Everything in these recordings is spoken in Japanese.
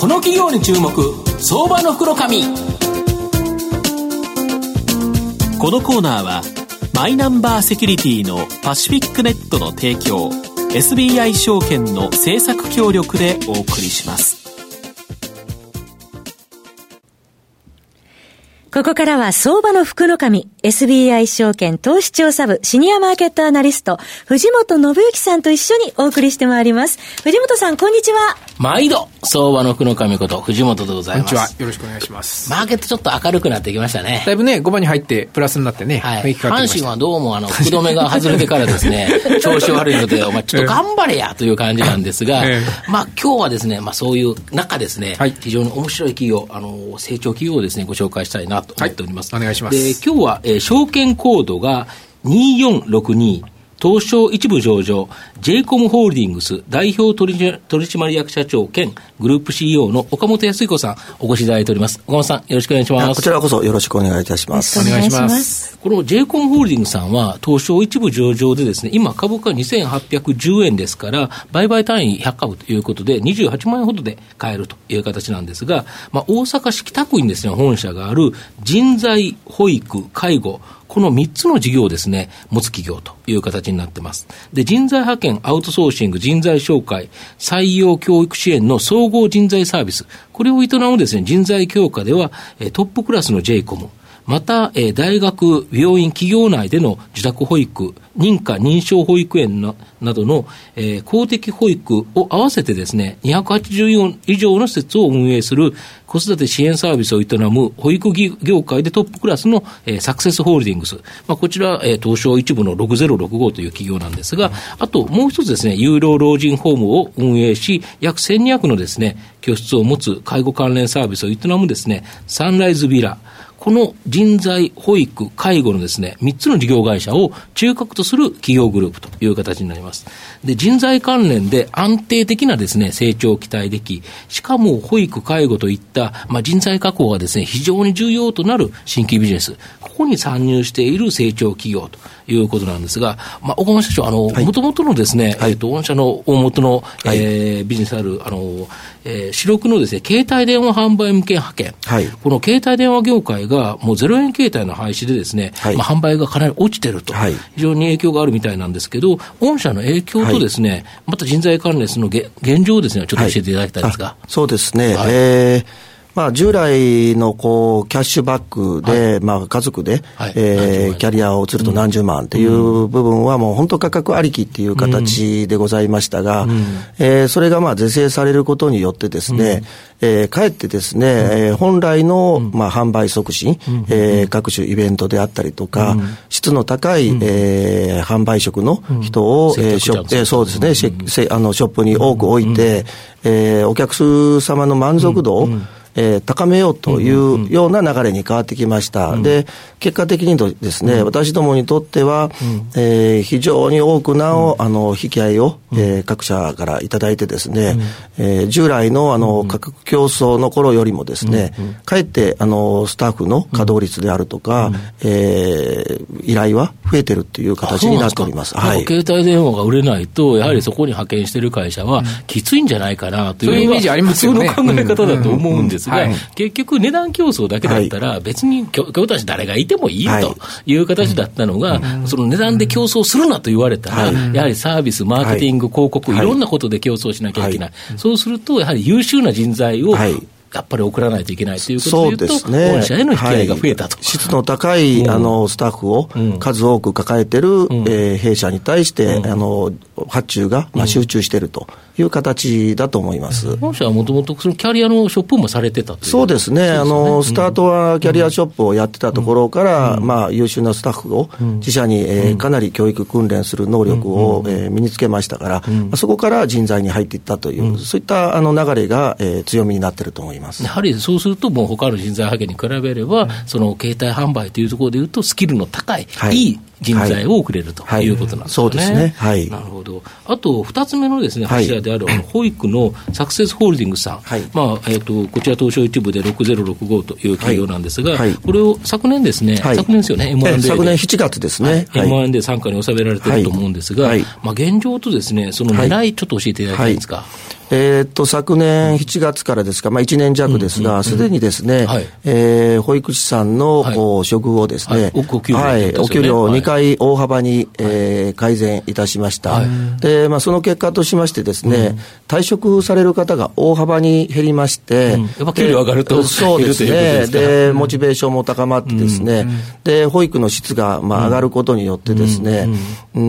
この企業に注目相場の袋紙このコーナーはマイナンバーセキュリティのパシフィックネットの提供 SBI 証券の政策協力でお送りしますここからは相場の福の神、SBI 証券投資調査部シニアマーケットアナリスト、藤本信之さんと一緒にお送りしてまいります。藤本さん、こんにちは。毎度、相場の福の神こと藤本でございます。こんにちは。よろしくお願いします。マーケットちょっと明るくなってきましたね。だいぶね、5番に入ってプラスになってね。はい。阪神はどうもあの、福留が外れてからですね、調子悪いので、お前ちょっと頑張れやという感じなんですが、えー、まあ今日はですね、まあそういう中ですね、はい、非常に面白い企業、あの、成長企業をですね、ご紹介したいなと思っております。はい、お願いします。で、今日は、えー、証券コードが2462、東証一部上場、j イコムホールディングス代表取締役社長兼グループ CEO の岡本康彦さん、お越しいただいております。岡本さん、よろしくお願いします。こちらこそよろしくお願いいたします。お願いします。この j イコムホールディングスさんは、東証一部上場でですね、今株価2810円ですから、売買単位100株ということで、28万円ほどで買えるという形なんですが、まあ、大阪市北区にですね、本社がある人材、保育、介護、この3つの事業をですね、持つ企業という形になってます。で、人材派遣、アウトソーシング、人材紹介、採用教育支援の総合人材サービス、これを営むですね、人材強化では、トップクラスの j イコム、また、えー、大学、病院、企業内での自宅保育、認可認証保育園などの、えー、公的保育を合わせてですね、284以上の施設を運営する子育て支援サービスを営む保育業界でトップクラスの、えー、サクセスホールディングス。まあ、こちら、えー、東証一部の6065という企業なんですが、あともう一つですね、有料老人ホームを運営し、約1200のですね、居室を持つ介護関連サービスを営むですね、サンライズビラ、この人材、保育、介護のですね、3つの事業会社を中核とする企業グループという形になります。で、人材関連で安定的なですね、成長を期待でき、しかも保育、介護といった、まあ、人材確保がですね、非常に重要となる新規ビジネス、ここに参入している成長企業ということなんですが、まあ、岡本社長、あの、もともとのですね、はい、えっ、と、御社の大元の、はい、えー、ビジネスある、あの、えー、主力のですね、携帯電話販売向け派遣、はい、この携帯電話業界がもう0円携帯の廃止でですね、はい、まあ、販売がかなり落ちてると、はい、非常に影響があるみたいなんですけど、御社の影響とですね、また人材関連の現状をですね、ちょっと教えていただきたいんですが。そうですね、はい、えーまあ、従来のこうキャッシュバックで、はい、まあ、家族で、はい、えー、キャリアを移ると何十万っていう部分は、もう本当価格ありきっていう形でございましたが、うん、えー、それがまあ是正されることによってですね、うん、えー、かえってですね、うん、えー、本来の、まあ、販売促進、うん、えー、各種イベントであったりとか、質の高い、えー、販売職の人を、えーショップえー、そうですね、シェあのショップに多く置いて、えー、お客様の満足度を、えー、高めようというような流れに変わってきました。うん、で、結果的にですね、うん、私どもにとっては、うん、えー、非常に多くなお、あの、引き合いを、えー、各社からいただいてですね、うん、えー、従来のあの、価格競争の頃よりもですね、かえってあの、スタッフの稼働率であるとか、うん、えー、依頼は増えてるっていう形になっております。はい。携帯電話が売れないと、やはりそこに派遣してる会社は、きついんじゃないかなという、そういうイメージありますよね。普通の考え方だと思うんですが、結局値段競争だけだったら、別に今日たち誰がいてもいいとい。う形だったのが、その値段で競争するなと言われたら、やはりサービス、マーケティング、広告、いろんなことで競争しなきゃいけない。そうすると、やはり優秀な人材をやっぱり送らないといけないということでいうと、ね、本社への引き合い。が増えたと、はい、質の高い、あのスタッフを数多く抱えてる、うん、えー、弊社に対して、うん、あの発注が、まあ、集中しているという形だと思います、本社はもともとそのキャリアのショップもされてたそうですね、あのスタートはキャリアショップをやってたところから、まあ、優秀なスタッフを自社に、えー、かなり教育訓練する能力を、えー、身につけましたから、まあ、そこから人材に入っていったという、そういったあの流れが、えー、強みになってると思います。やはりそうすると、もう他の人材派遣に比べれば、その携帯販売というところでいうと、スキルの高い、はい、いい人材を送れるということなんですね。そうですね。はい。なるほど。あと、二つ目のですね、柱である、保育のサクセスホールディングスさん。はい、まあ、えっ、と、こちら東証一部で6065という企業なんですが、これを昨年ですね、昨年ですよね、M&A で。昨年7月ですね。M&A で傘下に収められていると思うんですが、まあ、現状とですね、その狙い、ちょっと教えていただきたいんですか？えー、っと、昨年7月からですか、まあ1年弱ですが、す、で、にですね、はい、えー、保育士さんの、はい、処遇をですね、はい、お給料、はい、お給料を2回大幅に、はい、えー、改善いたしました。で、まあその結果としましてですね、退職される方が大幅に減りまして、うん、やっぱ給料上がるとそうですね。で、モチベーションも高まってですね、で、保育の質が、まあ、上がることによってですね、うん、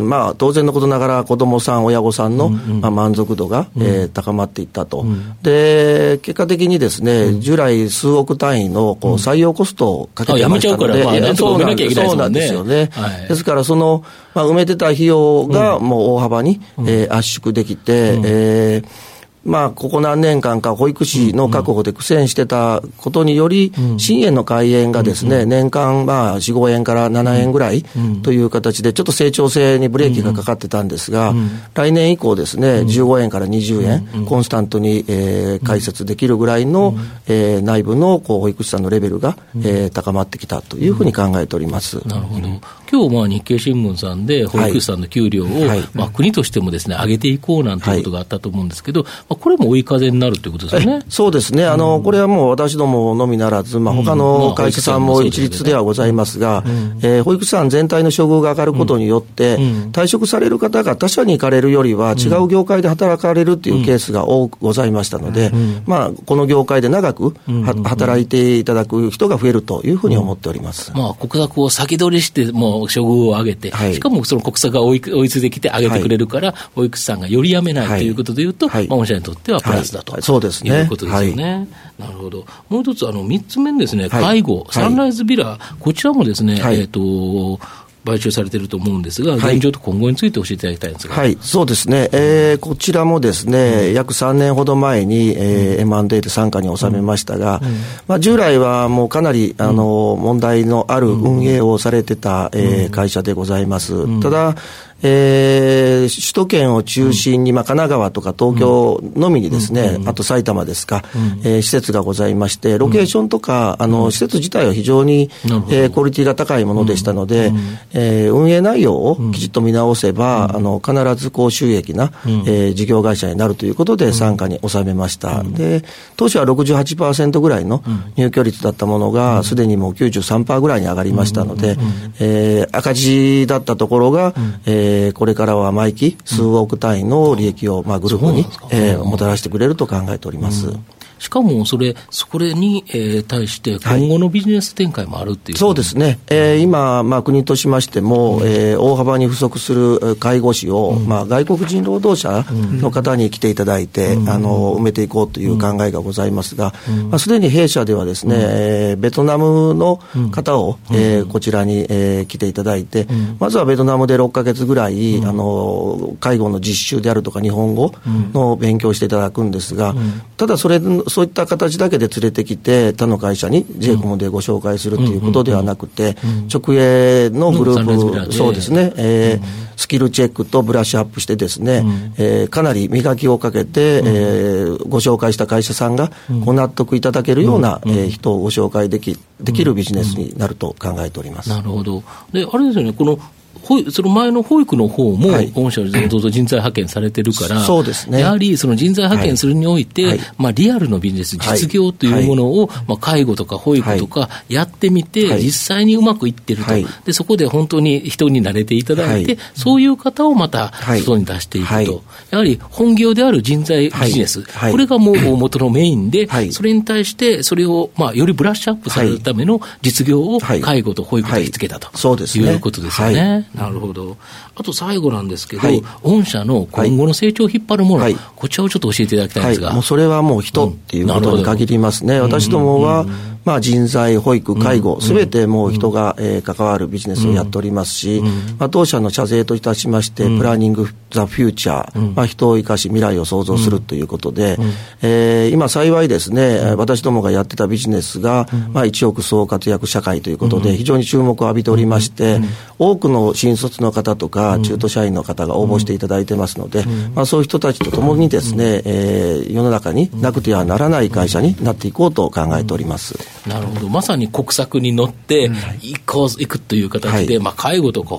うんまあ、当然のことながら子供さん、親御さんの、まあ、満足度が、えー、高まっていったと。で、結果的にですね、従来数億単位のこう採用コストをかけてましたので、まあ、そうなんですよね。ですから、その、まあ、埋めてた費用がもう大幅に、えー、圧縮できて、えーまあ、ここ何年間か保育士の確保で苦戦してたことにより、新園の開園がですね、年間まあ4、5円から7円ぐらいという形で、ちょっと成長性にブレーキがかかってたんですが、来年以降ですね、15円から20円、コンスタントに、えー、開設できるぐらいの、えー、内部のこう保育士さんのレベルが、えー、高まってきたというふうに考えております。なるほど。今日まあ日経新聞さんで保育士さんの給料を、まあ国としてもですね、上げていこうなんていうことがあったと思うんですけど、まあ、これも追い風になるということですね。そうですね、あのこれはもう私どものみならず、まあ他の会社さんも一律ではございますが、え保育士さん全体の処遇が上がることによって、退職される方が他社に行かれるよりは、違う業界で働かれるっていうケースが多くございましたので、まあ、この業界で長く働いていただく人が増えるというふうに思っております、まあ、国策を先取りして、もう処遇を上げて、はい、しかもその国策が追い追いついてきて上げてくれるから、はい、保育士さんがよりやめないとい。うことでいうと、はい、まあ、御社にとってはプラスだと、はい、そうですね、いうことですよね。なるほど。もう一つ、あの、三つ目ですね、介護、サンライズビラ、こちらもですね、えっ、と、買収されてると思うんですが、現状と今後について教えていただきたいんですが、はい、そうですね、えー、こちらもですね、うん、約3年ほど前に、えー、M&A で傘下に収めましたが、うん、まあ、従来はもうかなりあの問題のある運営をされてた、えー、会社でございます。ただえー、首都圏を中心に、まあ、神奈川とか東京のみにですね、あと埼玉ですか、えー、施設がございまして、ロケーションとか、あの、施設自体は非常に、えー、クオリティが高いものでしたので、えー、運営内容をきちっと見直せば、あの、必ず高収益な、えー、事業会社になるということで、傘下に収めました。で、当初は68%ぐらいの入居率だったものが、すでにもう93%ぐらいに上がりましたので、えー、赤字だったところが、えーえー、これからは毎期数億単位の利益を、まあ、グループに、えー、もたらしてくれると考えております。うんしかもそれ、それに、えー、対して今後のビジネス展開もあるっていう、はい、そうですね、えー、今、まあ、国としましても、うん、えー、大幅に不足する介護士を、うん、まあ、外国人労働者の方に来ていただいて、うん、あの埋めていこうという考えがございますが、まあ、すでに弊社ではですね、えー、ベトナムの方を、えー、こちらに、えー、来ていただいて、まずはベトナムで6か月ぐらい、あの介護の実習であるとか日本語の勉強していただくんですが、ただそれそういった形だけで連れてきて、他の会社に j コムでご紹介するということではなくて、直営のグループ、そうですね、えー、スキルチェックとブラッシュアップしてですね、えー、かなり磨きをかけて、えー、ご紹介した会社さんがご納得いただけるような、えー、人をご紹介できできるビジネスになると考えております。なるほど。で、あれですよね、このその前の保育の方も、御社でどうぞ人材派遣されてるから、そうですね、やはりその人材派遣するにおいて、はい、まあ、リアルのビジネス、実業というものを、まあ、介護とか保育とかやってみて、実際にうまくいってると、で、そこで本当に人に慣れていただいて、そういう方をまた外に出していくと、やはり本業である人材ビジネス、これがもう元のメインで、それに対して、それを、まあ、よりブラッシュアップされるための実業を介護と保育で引き付けたと、そうですいうことですよね。なるほど。あと最後なんですけど、はい、御社の今後の成長を引っ張るもの、はい、こちらをちょっと教えていただきたいんですが。はい、もうそれはもう人っていうことに限りますね。うん、私どもは、うんまあ、人材、保育、介護、すべてもう人が、えー、関わるビジネスをやっておりますし、まあ、当社の社税といたしまして、プランニング・ザ・フューチャー、まあ、人を生かし未来を創造するということで、えー、今幸いですね、私どもがやってたビジネスが、まあ、一億総活躍社会ということで、非常に注目を浴びておりまして、多くの新卒の方とか、中途社員の方が応募していただいてますので、まあ、そういう人たちと共にですね、えー、世の中になくてはならない会社になっていこうと考えております。なるほど、まさに国策に乗って、行こう、行くという形で、はい、まあ、介護とか、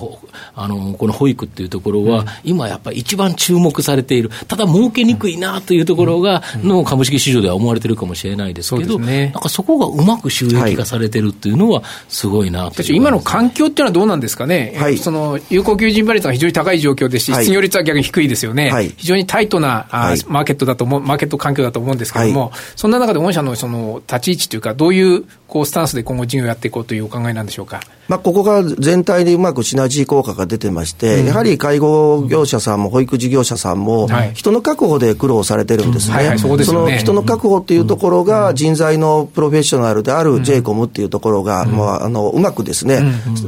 あのこの保育っていうところは、うん、今やっぱり一番注目されている、ただ儲けにくいなというところが、の株式市場では思われてるかもしれないですけど、ね、なんかそこがうまく収益化されてるっていうのは、すごいなと、今の環境っていうのはどうなんですかね、はい、その有効求人倍率が非常に高い状況ですし、失業率は逆に低いですよね、はい、非常にタイトな、あマーケットだと思う、マーケット環境だと思うんですけれども、そんな中で御社のその立ち位置というか、どういうこうスタンスで今後、事業やっていこうというお考えなんでしょうか？まあ、ここが全体でうまくシナジー効果が出てまして、うん、やはり介護業者さんも保育事業者さんも、人の確保で苦労されてるんですね。その人の確保っていうところが、人材のプロフェッショナルである j イコムっていうところが、もうあのうまくですね、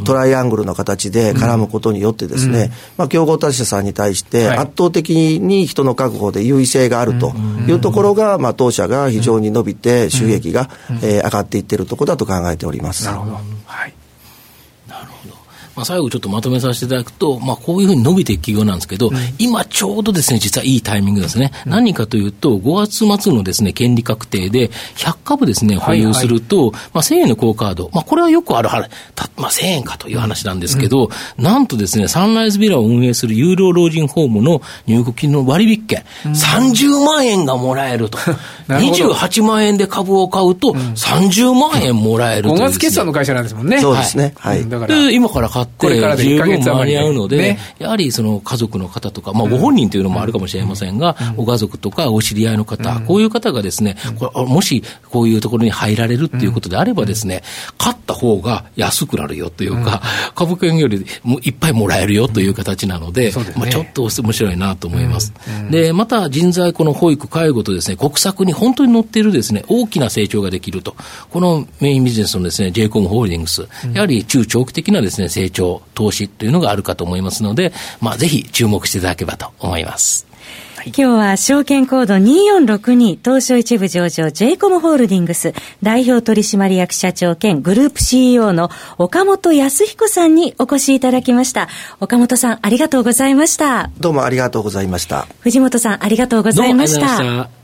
トライアングルの形で絡むことによってですね、まあ、競合他社さんに対して圧倒的に人の確保で優位性があるというところが、まあ、当社が非常に伸びて収益が、えー、上がっていってるところだと考えております。なるほど。はい。まあ、最後ちょっとまとめさせていただくと、まあ、こういうふうに伸びていく企業なんですけど、うん、今ちょうどですね、実はいいタイミングですね。うん、何かというと、5月末のですね、権利確定で、100株ですね、保有すると、はいはい、まあ、1000円の高カード、まあ、これはよくある話、たまあ、1000円かという話なんですけど、うん、なんとですね、サンライズビラを運営する有料老人ホームの入国金の割引券、うん、30万円がもらえると。28万円で株を買うと、30万円もらえると、ね、5月決算の会社なんですもんね。そうですね。はい。だからで、今から買って、十分間に合うので、ね、やはりその家族の方とか、まあ、ご本人というのもあるかもしれませんが、ご家族とかお知り合いの方、こういう方がですね、これもしこういうところに入られるっていうことであればですね、買った方が安くなるよというか、株券よりもいっぱいもらえるよという形なので、まあ、ちょっと面白いなと思います。で、また人材、この保育、介護とですね、国策に本当に乗っているですね、大きな成長ができると。このメインビジネスのですね、j コムホールディングス、やはり中長期的なですね、成長、投資というのがあるかと思いますので、まあ、ぜひ注目していただければと思います。今日は証券コード2462東証一部上場 j コムホールディングス代表取締役社長兼グループ CEO の岡本康彦さんにお越しいただきました。岡本さんありがとうございました。どうもありがとうございました。藤本さんありがとうございました。